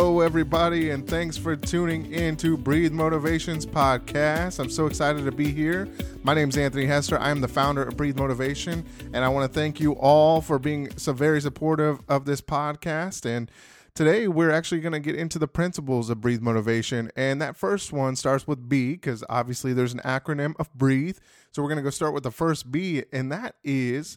Hello, everybody, and thanks for tuning in to Breathe Motivations podcast. I'm so excited to be here. My name is Anthony Hester. I am the founder of Breathe Motivation, and I want to thank you all for being so very supportive of this podcast. And today, we're actually going to get into the principles of Breathe Motivation. And that first one starts with B, because obviously there's an acronym of Breathe. So we're going to go start with the first B, and that is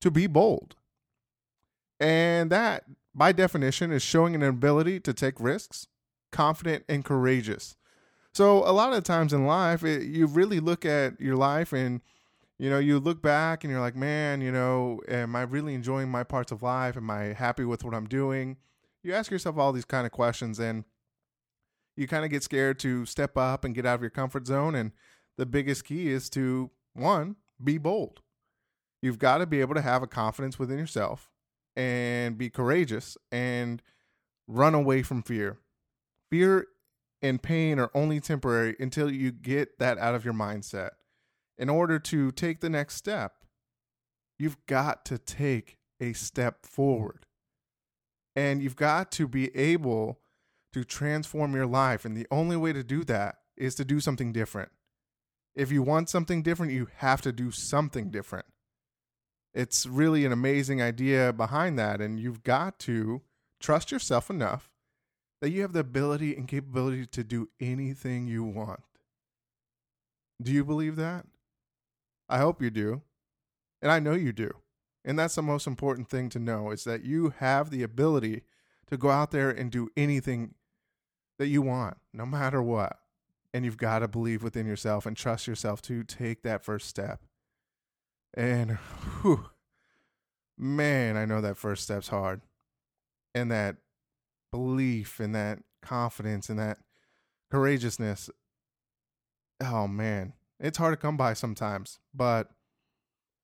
to be bold. And that by definition, is showing an ability to take risks, confident and courageous. So a lot of times in life, it, you really look at your life and you know you look back and you're like, man, you know, am I really enjoying my parts of life? Am I happy with what I'm doing? You ask yourself all these kind of questions and you kind of get scared to step up and get out of your comfort zone. And the biggest key is to one, be bold. You've got to be able to have a confidence within yourself and be courageous and run away from fear. Fear and pain are only temporary until you get that out of your mindset. In order to take the next step, you've got to take a step forward. And you've got to be able to transform your life. And the only way to do that is to do something different. If you want something different, you have to do something different it's really an amazing idea behind that. And you've got to trust yourself enough that you have the ability and capability to do anything you want. Do you believe that? I hope you do. And I know you do. And that's the most important thing to know is that you have the ability to go out there and do anything that you want, no matter what. And you've got to believe within yourself and trust yourself to take that first step. And whew, man, I know that first step's hard. And that belief and that confidence and that courageousness. Oh man, it's hard to come by sometimes, but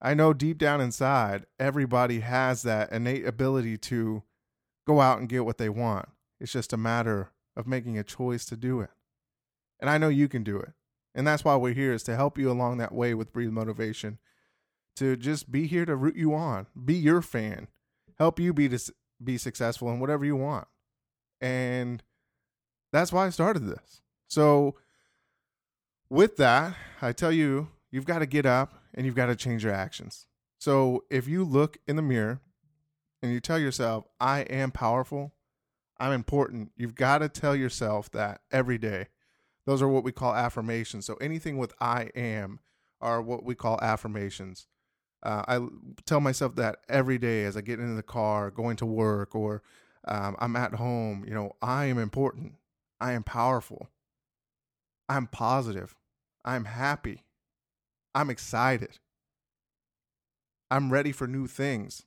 I know deep down inside, everybody has that innate ability to go out and get what they want. It's just a matter of making a choice to do it. And I know you can do it. And that's why we're here is to help you along that way with Breathe Motivation to just be here to root you on, be your fan, help you be to be successful in whatever you want. And that's why I started this. So with that, I tell you, you've got to get up and you've got to change your actions. So if you look in the mirror and you tell yourself, I am powerful, I'm important, you've got to tell yourself that every day. Those are what we call affirmations. So anything with I am are what we call affirmations. Uh, I tell myself that every day as I get into the car, going to work, or um, I'm at home. You know, I am important. I am powerful. I'm positive. I'm happy. I'm excited. I'm ready for new things.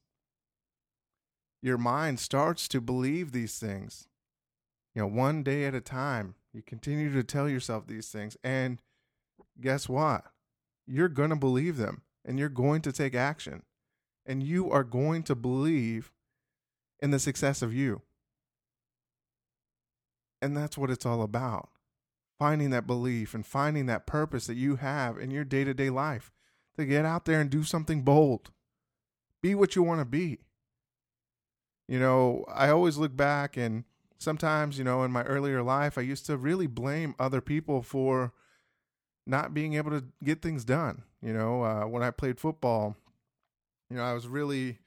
Your mind starts to believe these things. You know, one day at a time, you continue to tell yourself these things. And guess what? You're going to believe them and you're going to take action and you are going to believe in the success of you. And that's what it's all about finding that belief and finding that purpose that you have in your day to day life to get out there and do something bold. Be what you want to be. You know, I always look back and sometimes, you know, in my earlier life, I used to really blame other people for not being able to get things done. You know, uh, when I played football, you know, I was really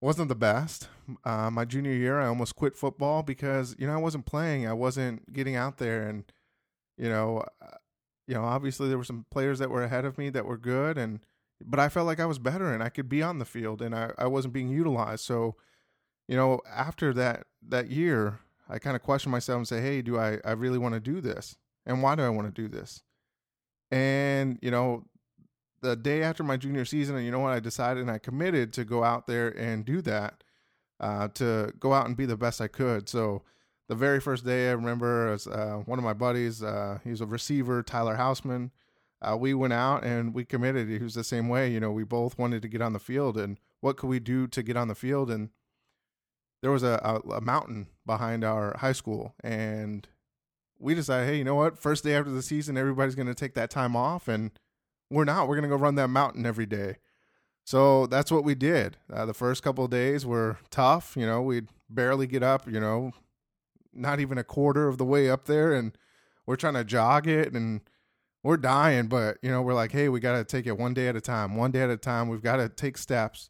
wasn't the best. Uh, my junior year, I almost quit football because you know I wasn't playing. I wasn't getting out there, and you know, uh, you know, obviously there were some players that were ahead of me that were good, and but I felt like I was better and I could be on the field, and I I wasn't being utilized. So, you know, after that that year, I kind of questioned myself and say, hey, do I I really want to do this, and why do I want to do this? And you know, the day after my junior season, and you know what, I decided and I committed to go out there and do that, uh, to go out and be the best I could. So the very first day, I remember as uh, one of my buddies, uh, he was a receiver, Tyler Houseman. Uh, we went out and we committed. He was the same way. You know, we both wanted to get on the field, and what could we do to get on the field? And there was a, a, a mountain behind our high school, and we decided, hey, you know what? First day after the season, everybody's going to take that time off, and we're not. We're going to go run that mountain every day. So that's what we did. Uh, the first couple of days were tough. You know, we'd barely get up, you know, not even a quarter of the way up there and we're trying to jog it and we're dying, but you know, we're like, hey, we got to take it one day at a time, one day at a time. We've got to take steps.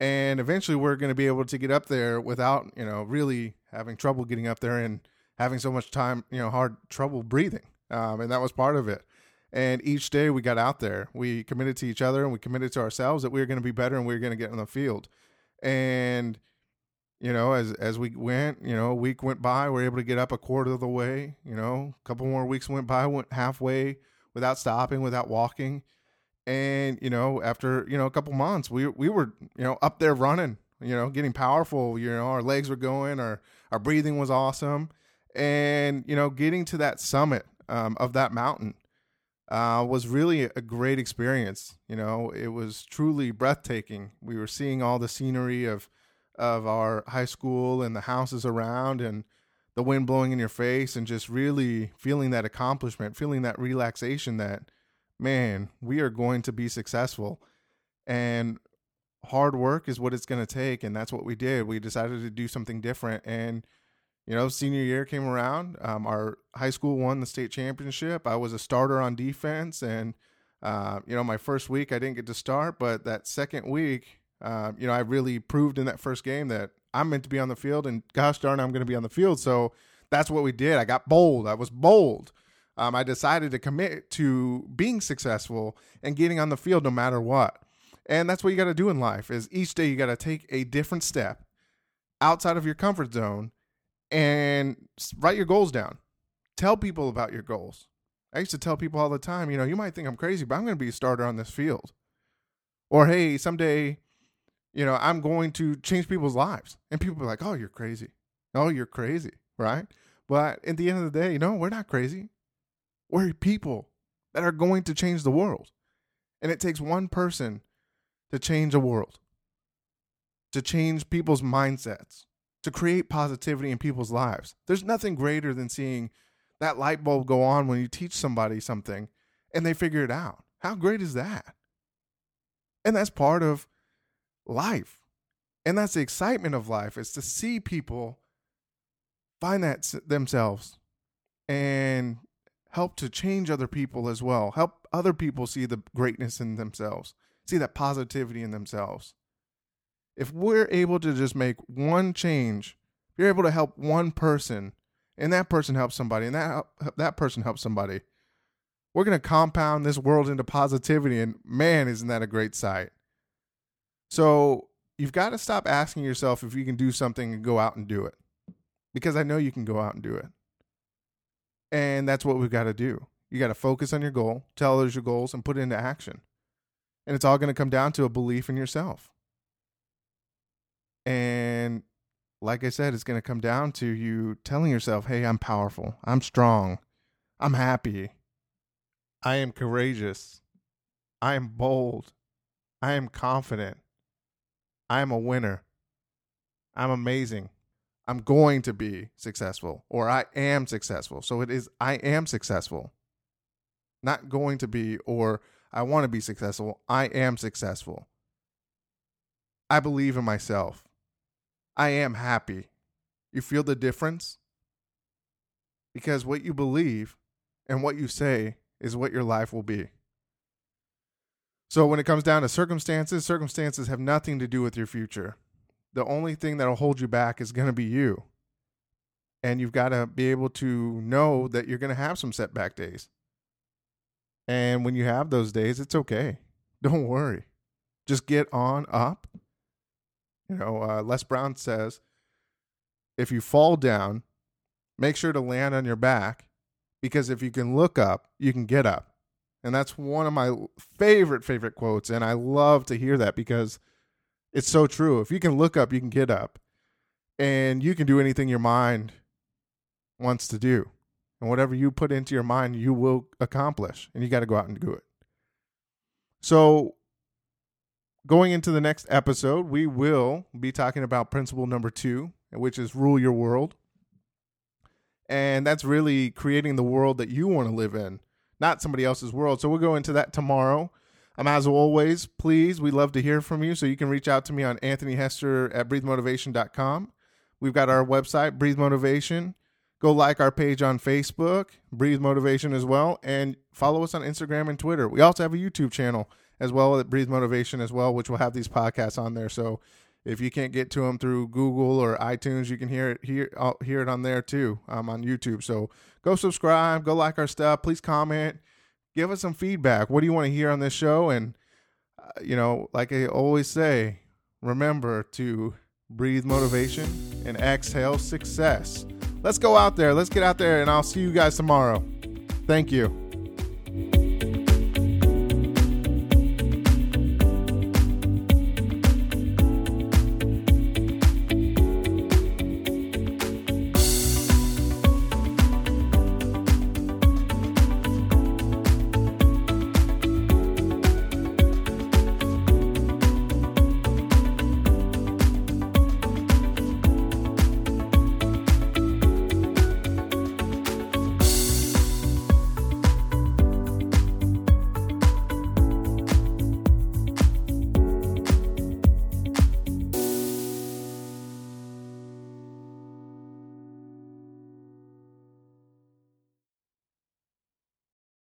And eventually we're going to be able to get up there without, you know, really having trouble getting up there and having so much time, you know, hard trouble breathing. Um, and that was part of it. And each day we got out there, we committed to each other and we committed to ourselves that we were going to be better and we were going to get on the field. And you know, as as we went, you know, a week went by, we are able to get up a quarter of the way. You know, a couple more weeks went by, went halfway without stopping, without walking, and you know, after you know a couple months, we we were you know up there running, you know, getting powerful. You know, our legs were going, our our breathing was awesome, and you know, getting to that summit um, of that mountain uh, was really a great experience. You know, it was truly breathtaking. We were seeing all the scenery of of our high school and the houses around and the wind blowing in your face and just really feeling that accomplishment, feeling that relaxation that, man, we are going to be successful. And hard work is what it's going to take. And that's what we did. We decided to do something different. And, you know, senior year came around. Um, our high school won the state championship. I was a starter on defense. And, uh, you know, my first week I didn't get to start, but that second week, uh, you know, I really proved in that first game that I'm meant to be on the field, and gosh darn, I'm going to be on the field. So that's what we did. I got bold. I was bold. Um, I decided to commit to being successful and getting on the field no matter what. And that's what you got to do in life. Is each day you got to take a different step outside of your comfort zone and write your goals down. Tell people about your goals. I used to tell people all the time, you know, you might think I'm crazy, but I'm going to be a starter on this field. Or hey, someday you know, I'm going to change people's lives. And people are like, oh, you're crazy. Oh, you're crazy. Right. But at the end of the day, you know, we're not crazy. We're people that are going to change the world. And it takes one person to change a world, to change people's mindsets, to create positivity in people's lives. There's nothing greater than seeing that light bulb go on when you teach somebody something and they figure it out. How great is that? And that's part of life. And that's the excitement of life is to see people find that themselves and help to change other people as well. Help other people see the greatness in themselves, see that positivity in themselves. If we're able to just make one change, if you're able to help one person, and that person helps somebody, and that that person helps somebody, we're to compound this world into positivity. And man, isn't that a great sight? So you've got to stop asking yourself if you can do something and go out and do it. Because I know you can go out and do it. And that's what we've got to do. You got to focus on your goal, tell others your goals, and put it into action. And it's all going to come down to a belief in yourself. And like I said, it's going to come down to you telling yourself, hey, I'm powerful. I'm strong. I'm happy. I am courageous. I am bold. I am confident. I am a winner. I'm amazing. I'm going to be successful or I am successful. So it is I am successful. Not going to be or I want to be successful. I am successful. I believe in myself. I am happy. You feel the difference? Because what you believe and what you say is what your life will be. So when it comes down to circumstances, circumstances have nothing to do with your future. The only thing that'll hold you back is going to be you. And you've got to be able to know that you're going to have some setback days. And when you have those days, it's okay. Don't worry. Just get on up. You know, uh, Les Brown says if you fall down, make sure to land on your back because if you can look up, you can get up. And that's one of my favorite, favorite quotes. And I love to hear that because it's so true. If you can look up, you can get up. And you can do anything your mind wants to do. And whatever you put into your mind, you will accomplish. And you got to go out and do it. So, going into the next episode, we will be talking about principle number two, which is rule your world. And that's really creating the world that you want to live in not somebody else's world. So we'll go into that tomorrow. Um, as always, please, we love to hear from you. So you can reach out to me on Anthony Hester at breathemotivation.com. We've got our website, Breathe Motivation. Go like our page on Facebook, Breathe Motivation as well, and follow us on Instagram and Twitter. We also have a YouTube channel as well at Breathe Motivation as well, which will have these podcasts on there. So if you can't get to them through Google or iTunes, you can hear it hear uh, hear it on there too, um, on YouTube. So go subscribe, go like our stuff. Please comment, give us some feedback. What do you want to hear on this show? And uh, you know, like I always say, remember to breathe motivation and exhale success. Let's go out there. Let's get out there, and I'll see you guys tomorrow. Thank you.